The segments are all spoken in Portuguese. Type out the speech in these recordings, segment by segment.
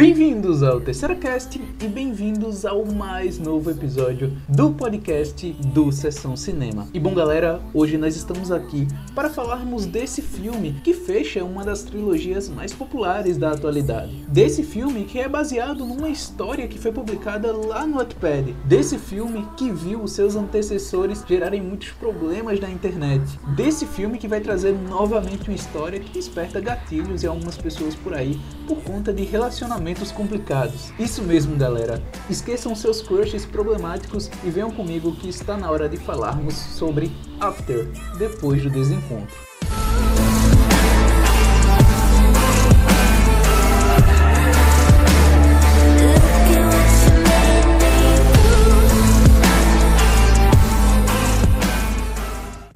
Bem-vindos ao Terceira Cast e bem-vindos ao mais novo episódio do podcast do Sessão Cinema. E bom, galera, hoje nós estamos aqui para falarmos desse filme que fecha uma das trilogias mais populares da atualidade. Desse filme que é baseado numa história que foi publicada lá no Wattpad. Desse filme que viu os seus antecessores gerarem muitos problemas na internet. Desse filme que vai trazer novamente uma história que desperta gatilhos em algumas pessoas por aí por conta de relacionamentos complicados. Isso mesmo, galera. Esqueçam seus crushes problemáticos e venham comigo que está na hora de falarmos sobre After, depois do desencontro.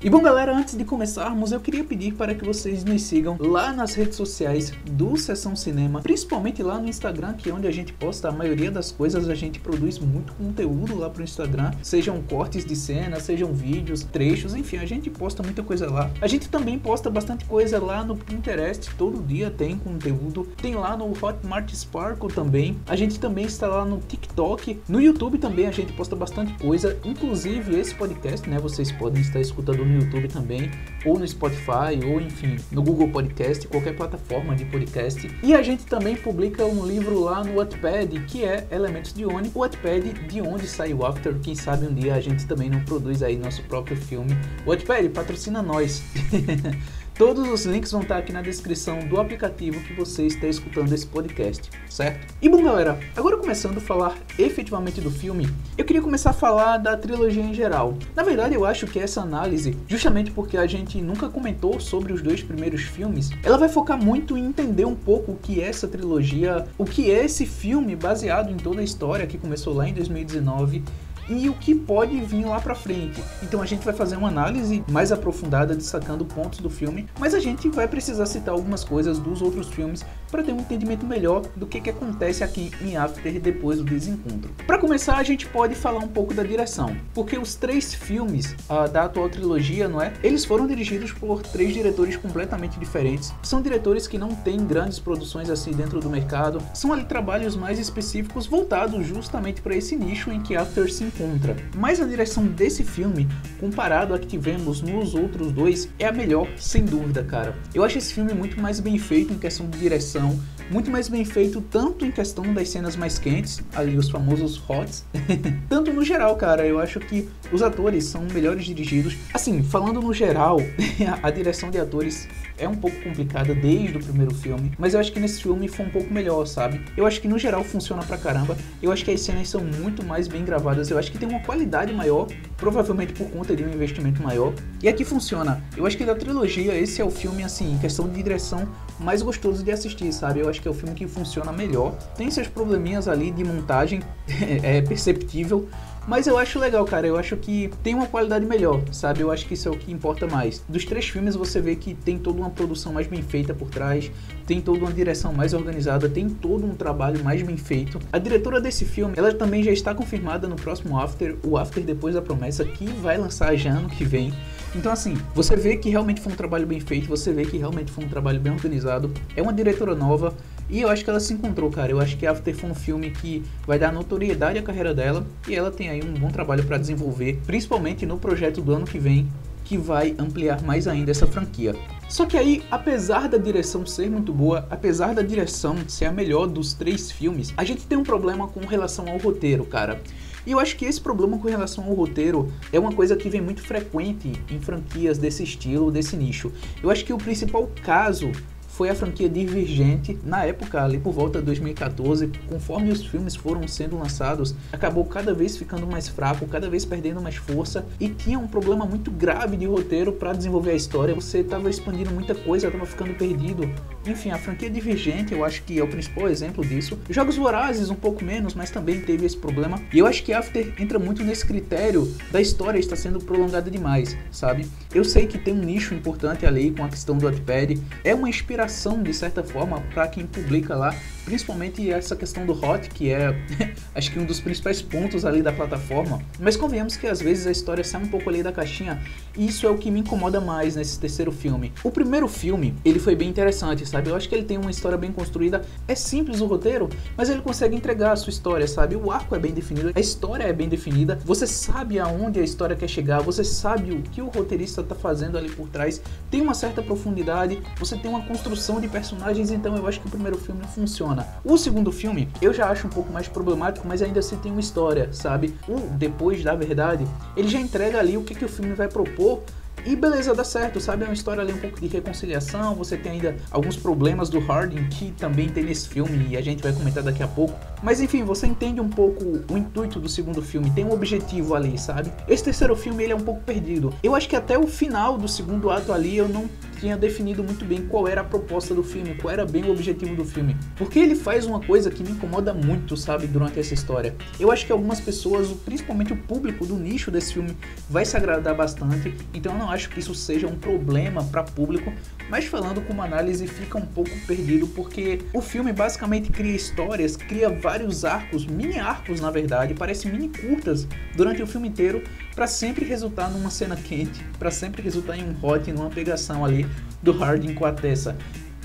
E bom, galera, antes de começarmos, eu queria pedir para que vocês nos sigam lá nas redes sociais do Sessão Cinema, principalmente lá no Instagram, que é onde a gente posta a maioria das coisas. A gente produz muito conteúdo lá pro Instagram, sejam cortes de cena, sejam vídeos, trechos, enfim, a gente posta muita coisa lá. A gente também posta bastante coisa lá no Pinterest, todo dia tem conteúdo. Tem lá no Hotmart Sparkle também. A gente também está lá no TikTok, no YouTube também a gente posta bastante coisa, inclusive esse podcast, né? Vocês podem estar escutando no no YouTube também, ou no Spotify, ou enfim, no Google Podcast, qualquer plataforma de podcast. E a gente também publica um livro lá no Wattpad, que é Elementos de Oni, o Wattpad de onde sai o After. Quem sabe um dia a gente também não produz aí nosso próprio filme. Wattpad patrocina nós. Todos os links vão estar aqui na descrição do aplicativo que você está escutando esse podcast, certo? E bom, galera, agora começando a falar efetivamente do filme, eu queria começar a falar da trilogia em geral. Na verdade, eu acho que essa análise, justamente porque a gente nunca comentou sobre os dois primeiros filmes, ela vai focar muito em entender um pouco o que é essa trilogia, o que é esse filme baseado em toda a história que começou lá em 2019 e o que pode vir lá para frente. Então a gente vai fazer uma análise mais aprofundada destacando pontos do filme, mas a gente vai precisar citar algumas coisas dos outros filmes para ter um entendimento melhor do que, que acontece aqui em After depois do desencontro. Para começar, a gente pode falar um pouco da direção, porque os três filmes uh, da atual trilogia, não é? Eles foram dirigidos por três diretores completamente diferentes. São diretores que não têm grandes produções assim dentro do mercado, são ali trabalhos mais específicos voltados justamente para esse nicho em que After se encontra. Mas a direção desse filme, comparado a que tivemos nos outros dois, é a melhor, sem dúvida, cara. Eu acho esse filme muito mais bem feito em questão de direção muito mais bem feito tanto em questão das cenas mais quentes, ali os famosos hots, tanto no geral, cara, eu acho que os atores são melhores dirigidos. Assim, falando no geral, a direção de atores é um pouco complicada desde o primeiro filme, mas eu acho que nesse filme foi um pouco melhor, sabe? Eu acho que no geral funciona pra caramba. Eu acho que as cenas são muito mais bem gravadas, eu acho que tem uma qualidade maior, provavelmente por conta de um investimento maior. E aqui funciona. Eu acho que da trilogia esse é o filme assim, em questão de direção mais gostoso de assistir, sabe? Eu acho que é o filme que funciona melhor. Tem seus probleminhas ali de montagem, é perceptível, mas eu acho legal, cara. Eu acho que tem uma qualidade melhor, sabe? Eu acho que isso é o que importa mais. Dos três filmes você vê que tem toda uma produção mais bem feita por trás, tem toda uma direção mais organizada, tem todo um trabalho mais bem feito. A diretora desse filme, ela também já está confirmada no próximo After, o After Depois da Promessa, que vai lançar já ano que vem. Então, assim, você vê que realmente foi um trabalho bem feito, você vê que realmente foi um trabalho bem organizado. É uma diretora nova, e eu acho que ela se encontrou, cara. Eu acho que After foi um filme que vai dar notoriedade à carreira dela e ela tem aí um bom trabalho para desenvolver, principalmente no projeto do ano que vem, que vai ampliar mais ainda essa franquia. Só que aí, apesar da direção ser muito boa, apesar da direção ser a melhor dos três filmes, a gente tem um problema com relação ao roteiro, cara. E eu acho que esse problema com relação ao roteiro é uma coisa que vem muito frequente em franquias desse estilo, desse nicho. Eu acho que o principal caso foi a franquia Divergente. Na época, ali por volta de 2014, conforme os filmes foram sendo lançados, acabou cada vez ficando mais fraco, cada vez perdendo mais força e tinha um problema muito grave de roteiro para desenvolver a história. Você estava expandindo muita coisa, estava ficando perdido. Enfim, a franquia Divergente eu acho que é o principal exemplo disso. Jogos Vorazes um pouco menos, mas também teve esse problema. E eu acho que After entra muito nesse critério da história estar sendo prolongada demais, sabe? Eu sei que tem um nicho importante ali com a questão do Wattpad, é uma inspiração de certa forma para quem publica lá, principalmente essa questão do hot, que é acho que um dos principais pontos ali da plataforma. Mas convenhamos que às vezes a história sai um pouco ali da caixinha, e isso é o que me incomoda mais nesse terceiro filme. O primeiro filme, ele foi bem interessante, sabe? Eu acho que ele tem uma história bem construída, é simples o roteiro, mas ele consegue entregar a sua história, sabe? O arco é bem definido, a história é bem definida, você sabe aonde a história quer chegar, você sabe o que o roteirista tá fazendo ali por trás, tem uma certa profundidade, você tem uma construção de personagens, então eu acho que o primeiro filme funciona. O segundo filme, eu já acho um pouco mais problemático, mas ainda assim tem uma história, sabe? O Depois da Verdade, ele já entrega ali o que, que o filme vai propor e beleza, dá certo, sabe? É uma história ali um pouco de reconciliação. Você tem ainda alguns problemas do Harding que também tem nesse filme e a gente vai comentar daqui a pouco. Mas enfim, você entende um pouco o intuito do segundo filme, tem um objetivo ali, sabe? Esse terceiro filme ele é um pouco perdido. Eu acho que até o final do segundo ato ali eu não tinha definido muito bem qual era a proposta do filme, qual era bem o objetivo do filme. Porque ele faz uma coisa que me incomoda muito, sabe, durante essa história. Eu acho que algumas pessoas, principalmente o público do nicho desse filme, vai se agradar bastante. Então eu não acho que isso seja um problema para público, mas falando com uma análise fica um pouco perdido porque o filme basicamente cria histórias, cria vários arcos, mini arcos na verdade, parece mini curtas durante o filme inteiro para sempre resultar numa cena quente, para sempre resultar em um hot, numa pegação ali do Harding com a Tessa.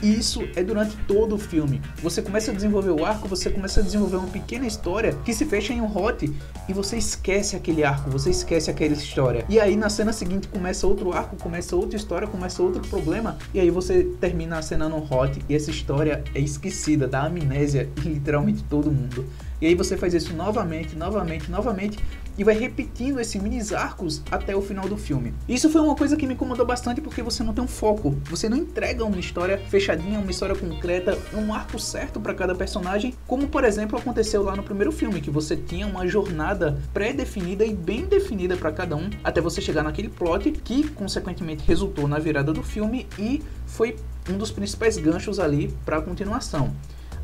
E isso é durante todo o filme. Você começa a desenvolver o arco, você começa a desenvolver uma pequena história que se fecha em um hot e você esquece aquele arco, você esquece aquela história. E aí na cena seguinte começa outro arco, começa outra história, começa outro problema e aí você termina a cena no hot e essa história é esquecida, dá amnésia em literalmente todo mundo. E aí você faz isso novamente, novamente, novamente e vai repetindo esses mini arcos até o final do filme. Isso foi uma coisa que me incomodou bastante porque você não tem um foco, você não entrega uma história fechadinha, uma história concreta, um arco certo para cada personagem, como por exemplo aconteceu lá no primeiro filme, que você tinha uma jornada pré-definida e bem definida para cada um, até você chegar naquele plot que consequentemente resultou na virada do filme e foi um dos principais ganchos ali para a continuação.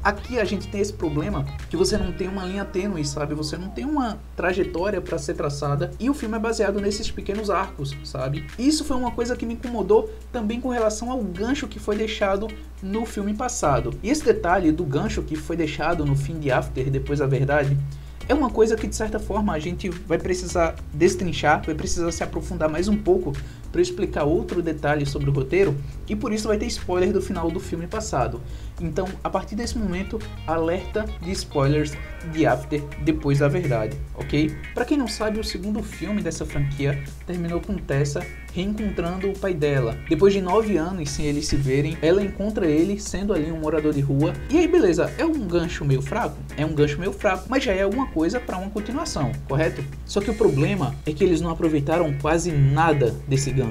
Aqui a gente tem esse problema que você não tem uma linha tênue, sabe? Você não tem uma trajetória para ser traçada e o filme é baseado nesses pequenos arcos, sabe? Isso foi uma coisa que me incomodou também com relação ao gancho que foi deixado no filme passado. E esse detalhe do gancho que foi deixado no fim de After, depois da verdade, é uma coisa que de certa forma a gente vai precisar destrinchar, vai precisar se aprofundar mais um pouco para explicar outro detalhe sobre o roteiro e por isso vai ter spoiler do final do filme passado. Então, a partir desse momento, alerta de spoilers de After depois da verdade, ok? Para quem não sabe, o segundo filme dessa franquia terminou com Tessa reencontrando o pai dela. Depois de nove anos sem eles se verem, ela encontra ele sendo ali um morador de rua. E aí, beleza, é um gancho meio fraco? É um gancho meio fraco, mas já é alguma coisa para uma continuação, correto? Só que o problema é que eles não aproveitaram quase nada desse gancho.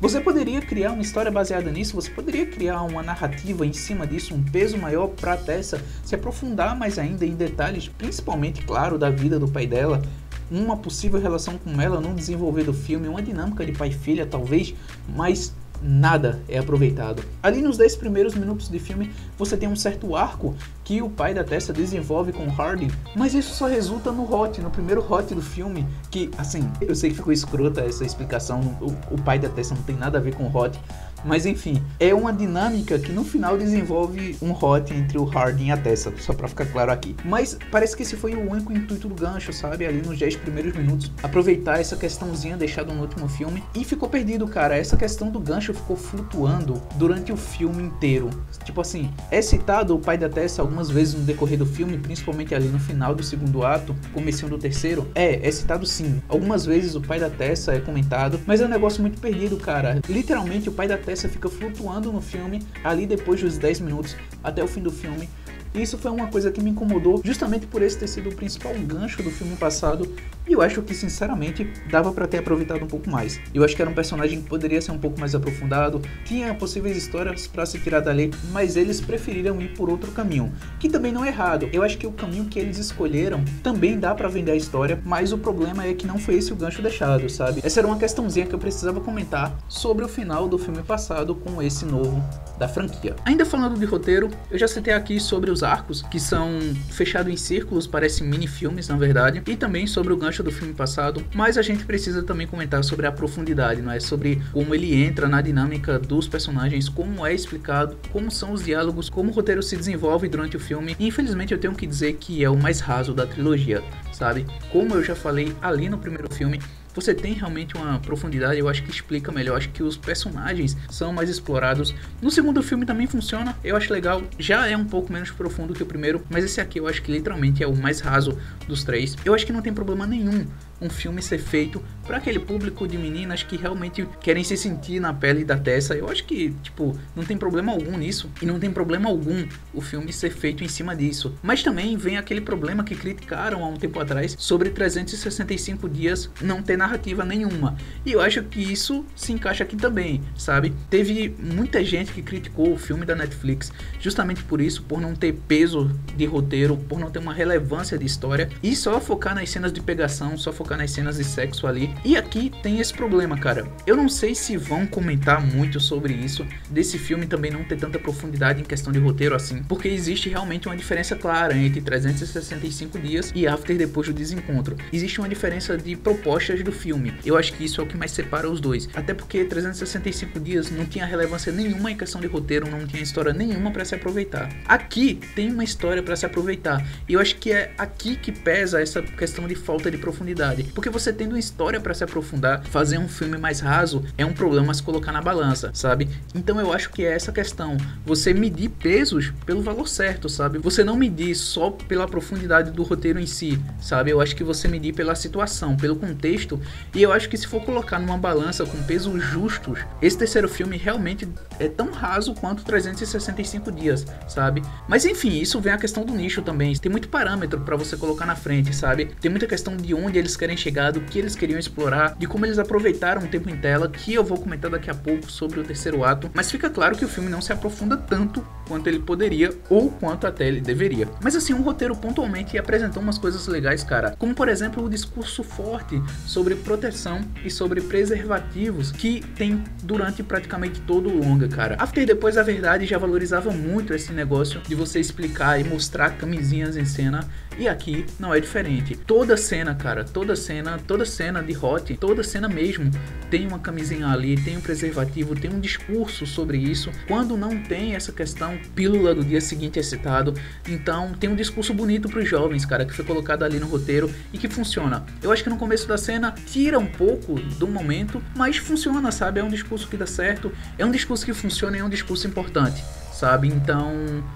Você poderia criar uma história baseada nisso, você poderia criar uma narrativa em cima disso, um peso maior para Tessa se aprofundar mais ainda em detalhes, principalmente, claro, da vida do pai dela, uma possível relação com ela no desenvolver do filme, uma dinâmica de pai e filha talvez, mas nada é aproveitado. Ali nos 10 primeiros minutos de filme, você tem um certo arco que o pai da Tessa desenvolve com Hardy, mas isso só resulta no hot, no primeiro hot do filme, que, assim, eu sei que ficou escrota essa explicação, o, o pai da Tessa não tem nada a ver com o hot, mas enfim, é uma dinâmica que no final desenvolve um hot entre o Harding e a Tessa, só pra ficar claro aqui. Mas parece que esse foi o único intuito do gancho, sabe? Ali nos 10 primeiros minutos, aproveitar essa questãozinha deixada no último filme e ficou perdido, cara. Essa questão do gancho ficou flutuando durante o filme inteiro. Tipo assim, é citado o pai da Tessa algumas vezes no decorrer do filme, principalmente ali no final do segundo ato, comecinho do terceiro. É, é citado sim. Algumas vezes o pai da Tessa é comentado, mas é um negócio muito perdido, cara. Literalmente o pai da peça fica flutuando no filme ali depois dos 10 minutos até o fim do filme. E isso foi uma coisa que me incomodou, justamente por esse ter sido o principal gancho do filme passado. E eu acho que, sinceramente, dava para ter aproveitado um pouco mais. Eu acho que era um personagem que poderia ser um pouco mais aprofundado, tinha possíveis histórias para se tirar dali, mas eles preferiram ir por outro caminho, que também não é errado. Eu acho que o caminho que eles escolheram também dá para vender a história, mas o problema é que não foi esse o gancho deixado, sabe? Essa era uma questãozinha que eu precisava comentar sobre o final do filme passado com esse novo da franquia. Ainda falando de roteiro, eu já citei aqui sobre os arcos, que são fechados em círculos, parecem mini-filmes na verdade, e também sobre o gancho do filme passado, mas a gente precisa também comentar sobre a profundidade, não é? Sobre como ele entra na dinâmica dos personagens, como é explicado, como são os diálogos, como o roteiro se desenvolve durante o filme. E infelizmente eu tenho que dizer que é o mais raso da trilogia, sabe? Como eu já falei ali no primeiro filme, você tem realmente uma profundidade, eu acho que explica melhor, acho que os personagens são mais explorados. No segundo filme também funciona, eu acho legal, já é um pouco menos profundo que o primeiro, mas esse aqui eu acho que literalmente é o mais raso dos três. Eu acho que não tem problema nenhum um filme ser feito para aquele público de meninas que realmente querem se sentir na pele da Tessa. Eu acho que, tipo, não tem problema algum nisso e não tem problema algum o filme ser feito em cima disso. Mas também vem aquele problema que criticaram há um tempo atrás sobre 365 dias não ter narrativa nenhuma. E eu acho que isso se encaixa aqui também, sabe? Teve muita gente que criticou o filme da Netflix justamente por isso, por não ter peso de roteiro, por não ter uma relevância de história e só focar nas cenas de pegação, só focar focar nas cenas de sexo ali. E aqui tem esse problema, cara. Eu não sei se vão comentar muito sobre isso, desse filme também não ter tanta profundidade em questão de roteiro assim, porque existe realmente uma diferença clara entre 365 dias e After depois do desencontro. Existe uma diferença de propostas do filme. Eu acho que isso é o que mais separa os dois. Até porque 365 dias não tinha relevância nenhuma em questão de roteiro, não tinha história nenhuma para se aproveitar. Aqui tem uma história para se aproveitar. E eu acho que é aqui que pesa essa questão de falta de profundidade. Porque você tendo uma história para se aprofundar, fazer um filme mais raso é um problema se colocar na balança, sabe? Então eu acho que é essa questão. Você medir pesos pelo valor certo, sabe? Você não medir só pela profundidade do roteiro em si, sabe? Eu acho que você medir pela situação, pelo contexto. E eu acho que se for colocar numa balança com pesos justos, esse terceiro filme realmente é tão raso quanto 365 dias, sabe? Mas enfim, isso vem a questão do nicho também. Tem muito parâmetro para você colocar na frente, sabe? Tem muita questão de onde eles querem terem chegado, o que eles queriam explorar, de como eles aproveitaram o tempo em tela, que eu vou comentar daqui a pouco sobre o terceiro ato, mas fica claro que o filme não se aprofunda tanto quanto ele poderia ou quanto até ele deveria. Mas assim, um roteiro pontualmente apresentou umas coisas legais, cara, como por exemplo o discurso forte sobre proteção e sobre preservativos que tem durante praticamente todo o longa, cara. After depois a verdade já valorizava muito esse negócio de você explicar e mostrar camisinhas em cena e aqui não é diferente. Toda cena, cara, toda cena, toda cena de hot, toda cena mesmo, tem uma camisinha ali, tem um preservativo, tem um discurso sobre isso. Quando não tem essa questão pílula do dia seguinte excitado, então tem um discurso bonito para os jovens, cara, que foi colocado ali no roteiro e que funciona. Eu acho que no começo da cena tira um pouco do momento, mas funciona, sabe? É um discurso que dá certo, é um discurso que funciona e é um discurso importante sabe? Então,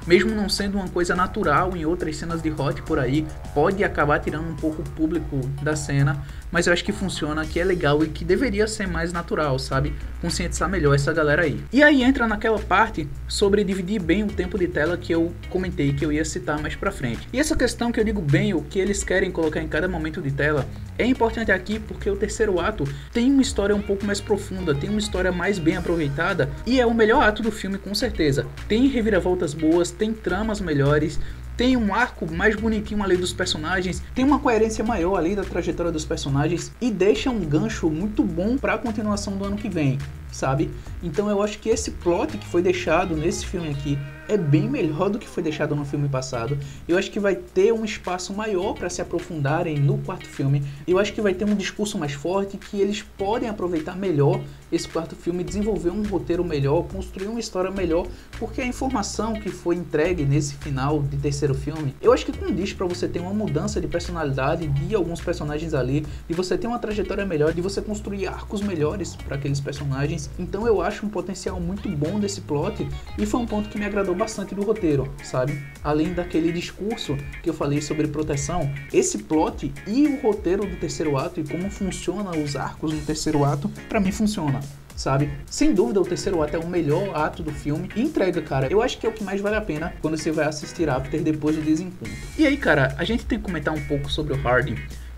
mesmo não sendo uma coisa natural em outras cenas de hot por aí, pode acabar tirando um pouco o público da cena, mas eu acho que funciona, que é legal e que deveria ser mais natural, sabe? Conscientizar melhor essa galera aí. E aí entra naquela parte sobre dividir bem o tempo de tela que eu comentei que eu ia citar mais pra frente. E essa questão que eu digo bem, o que eles querem colocar em cada momento de tela, é importante aqui porque o terceiro ato tem uma história um pouco mais profunda, tem uma história mais bem aproveitada e é o melhor ato do filme com certeza. Tem reviravoltas boas, tem tramas melhores, tem um arco mais bonitinho ali dos personagens, tem uma coerência maior ali da trajetória dos personagens e deixa um gancho muito bom para a continuação do ano que vem, sabe? Então eu acho que esse plot que foi deixado nesse filme aqui é bem melhor do que foi deixado no filme passado. Eu acho que vai ter um espaço maior para se aprofundarem no quarto filme. Eu acho que vai ter um discurso mais forte que eles podem aproveitar melhor esse quarto filme, desenvolver um roteiro melhor, construir uma história melhor, porque a informação que foi entregue nesse final de terceiro filme, eu acho que condiz para você ter uma mudança de personalidade de alguns personagens ali, de você ter uma trajetória melhor, de você construir arcos melhores para aqueles personagens. Então eu acho um potencial muito bom desse plot e foi um ponto que me agradou bastante do roteiro, sabe? Além daquele discurso que eu falei sobre proteção, esse plot e o roteiro do terceiro ato e como funciona os arcos do terceiro ato, para mim funciona sabe? Sem dúvida, o terceiro ato é o melhor ato do filme e entrega, cara. Eu acho que é o que mais vale a pena quando você vai assistir After depois do desencontro. E aí, cara, a gente tem que comentar um pouco sobre o Harding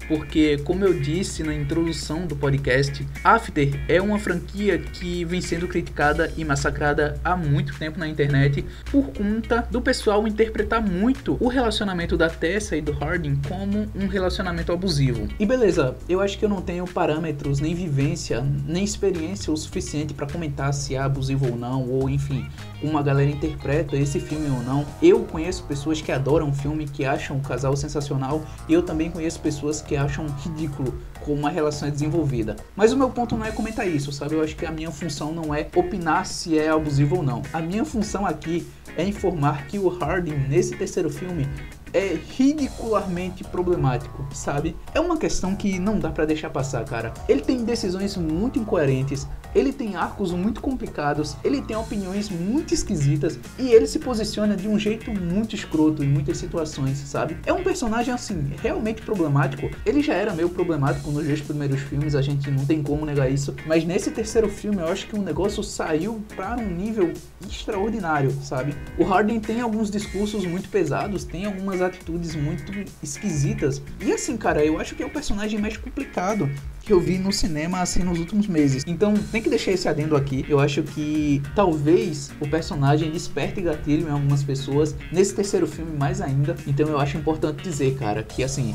porque, como eu disse na introdução do podcast, After é uma franquia que vem sendo criticada e massacrada há muito tempo na internet por conta do pessoal interpretar muito o relacionamento da Tessa e do Harding como um relacionamento abusivo. E beleza, eu acho que eu não tenho parâmetros, nem vivência, nem experiência o suficiente para comentar se é abusivo ou não, ou enfim, uma galera interpreta esse filme ou não. Eu conheço pessoas que adoram o filme, que acham o casal sensacional, e eu também conheço pessoas que acham ridículo como uma relação é desenvolvida. Mas o meu ponto não é comentar isso, sabe? Eu acho que a minha função não é opinar se é abusivo ou não. A minha função aqui é informar que o Harding, nesse terceiro filme, é ridicularmente problemático, sabe? É uma questão que não dá para deixar passar, cara. Ele tem decisões muito incoerentes, ele tem arcos muito complicados, ele tem opiniões muito esquisitas e ele se posiciona de um jeito muito escroto em muitas situações, sabe? É um personagem assim, realmente problemático. Ele já era meio problemático nos dois primeiros filmes, a gente não tem como negar isso, mas nesse terceiro filme eu acho que o negócio saiu para um nível extraordinário, sabe? O Harden tem alguns discursos muito pesados, tem algumas atitudes muito esquisitas. E assim, cara, eu acho que é o personagem mais complicado que eu vi no cinema assim nos últimos meses. Então tem que deixar esse adendo aqui. Eu acho que talvez o personagem desperte gatilho em algumas pessoas. Nesse terceiro filme, mais ainda. Então eu acho importante dizer, cara, que assim,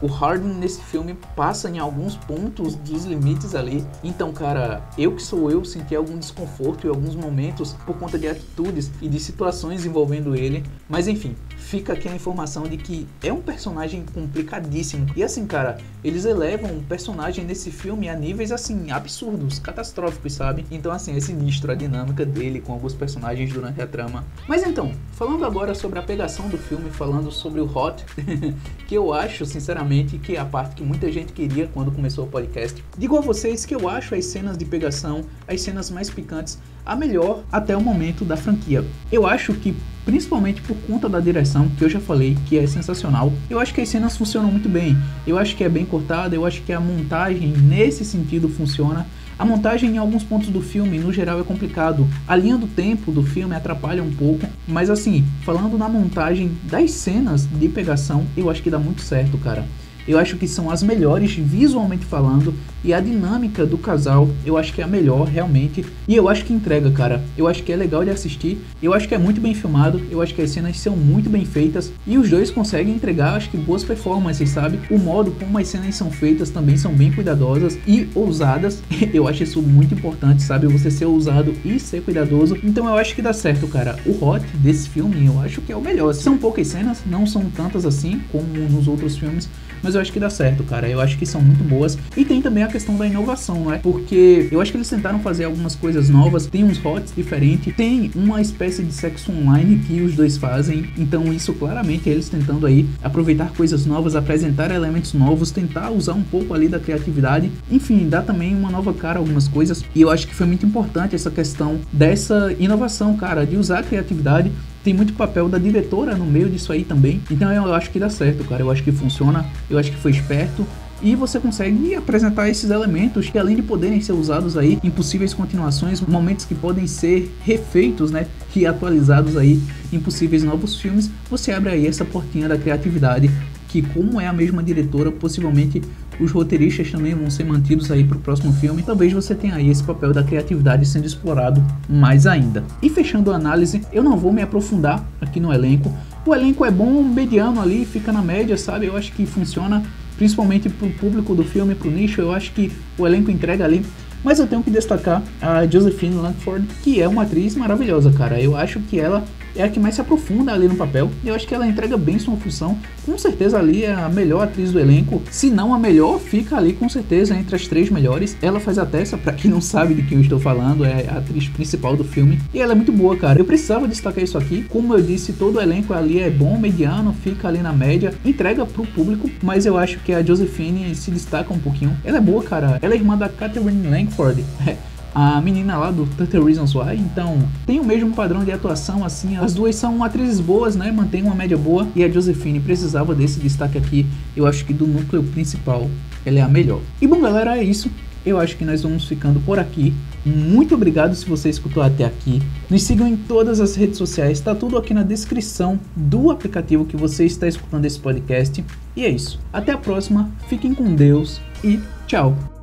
o Harden nesse filme passa em alguns pontos dos limites ali. Então, cara, eu que sou eu senti algum desconforto em alguns momentos por conta de atitudes e de situações envolvendo ele. Mas enfim, fica aqui a informação de que é um personagem complicadíssimo. E assim, cara, eles elevam o personagem nesse filme a níveis assim absurdos, catastróficos, sabe? Então assim, é sinistro a dinâmica dele com alguns personagens durante a trama. Mas então, falando agora sobre a pegação do filme, falando sobre o Hot, que eu acho, sinceramente, que é a parte que muita gente queria quando começou o podcast. Digo a vocês que eu acho as cenas de pegação, as cenas mais picantes, a melhor até o momento da franquia. Eu acho que principalmente por conta da direção, que eu já falei que é sensacional. Eu acho que as cenas funcionam muito bem. Eu acho que é bem cortada, eu acho que a montagem nesse sentido funciona. A montagem em alguns pontos do filme, no geral, é complicado. A linha do tempo do filme atrapalha um pouco, mas assim, falando na montagem das cenas de pegação, eu acho que dá muito certo, cara. Eu acho que são as melhores visualmente falando e a dinâmica do casal, eu acho que é a melhor realmente. E eu acho que entrega, cara. Eu acho que é legal de assistir. Eu acho que é muito bem filmado. Eu acho que as cenas são muito bem feitas. E os dois conseguem entregar, acho que boas performances, sabe? O modo como as cenas são feitas também são bem cuidadosas e ousadas. eu acho isso muito importante, sabe? Você ser ousado e ser cuidadoso. Então eu acho que dá certo, cara. O hot desse filme eu acho que é o melhor. São poucas cenas, não são tantas assim como nos outros filmes mas eu acho que dá certo, cara. Eu acho que são muito boas. E tem também a questão da inovação, não é? Porque eu acho que eles tentaram fazer algumas coisas novas, tem uns hots diferentes, tem uma espécie de sexo online que os dois fazem. Então isso claramente é eles tentando aí aproveitar coisas novas, apresentar elementos novos, tentar usar um pouco ali da criatividade. Enfim, dá também uma nova cara a algumas coisas. E eu acho que foi muito importante essa questão dessa inovação, cara, de usar a criatividade tem muito papel da diretora no meio disso aí também. Então eu acho que dá certo, cara. Eu acho que funciona, eu acho que foi esperto. E você consegue apresentar esses elementos que além de poderem ser usados aí em possíveis continuações, momentos que podem ser refeitos, né, e atualizados aí em possíveis novos filmes, você abre aí essa portinha da criatividade que como é a mesma diretora, possivelmente os roteiristas também vão ser mantidos aí para o próximo filme. Talvez você tenha aí esse papel da criatividade sendo explorado mais ainda. E fechando a análise, eu não vou me aprofundar aqui no elenco. O elenco é bom, mediano ali, fica na média, sabe? Eu acho que funciona principalmente para o público do filme, para o nicho. Eu acho que o elenco entrega ali. Mas eu tenho que destacar a Josephine Langford, que é uma atriz maravilhosa, cara. Eu acho que ela é a que mais se aprofunda ali no papel. E eu acho que ela entrega bem sua função. Com certeza ali é a melhor atriz do elenco. Se não a melhor, fica ali com certeza entre as três melhores. Ela faz a Tessa, para quem não sabe de quem eu estou falando, é a atriz principal do filme. E ela é muito boa, cara. Eu precisava destacar isso aqui. Como eu disse, todo o elenco ali é bom, mediano, fica ali na média, entrega pro público. Mas eu acho que a Josephine se destaca um pouquinho. Ela é boa, cara. Ela é irmã da Catherine Langford. a menina lá do 30 Reasons Why. Então, tem o mesmo padrão de atuação, assim. As duas são atrizes boas, né? Mantém uma média boa. E a Josephine precisava desse destaque aqui. Eu acho que do núcleo principal, ela é a melhor. E bom, galera, é isso. Eu acho que nós vamos ficando por aqui. Muito obrigado se você escutou até aqui. Nos sigam em todas as redes sociais, está tudo aqui na descrição do aplicativo que você está escutando esse podcast. E é isso. Até a próxima, fiquem com Deus e tchau!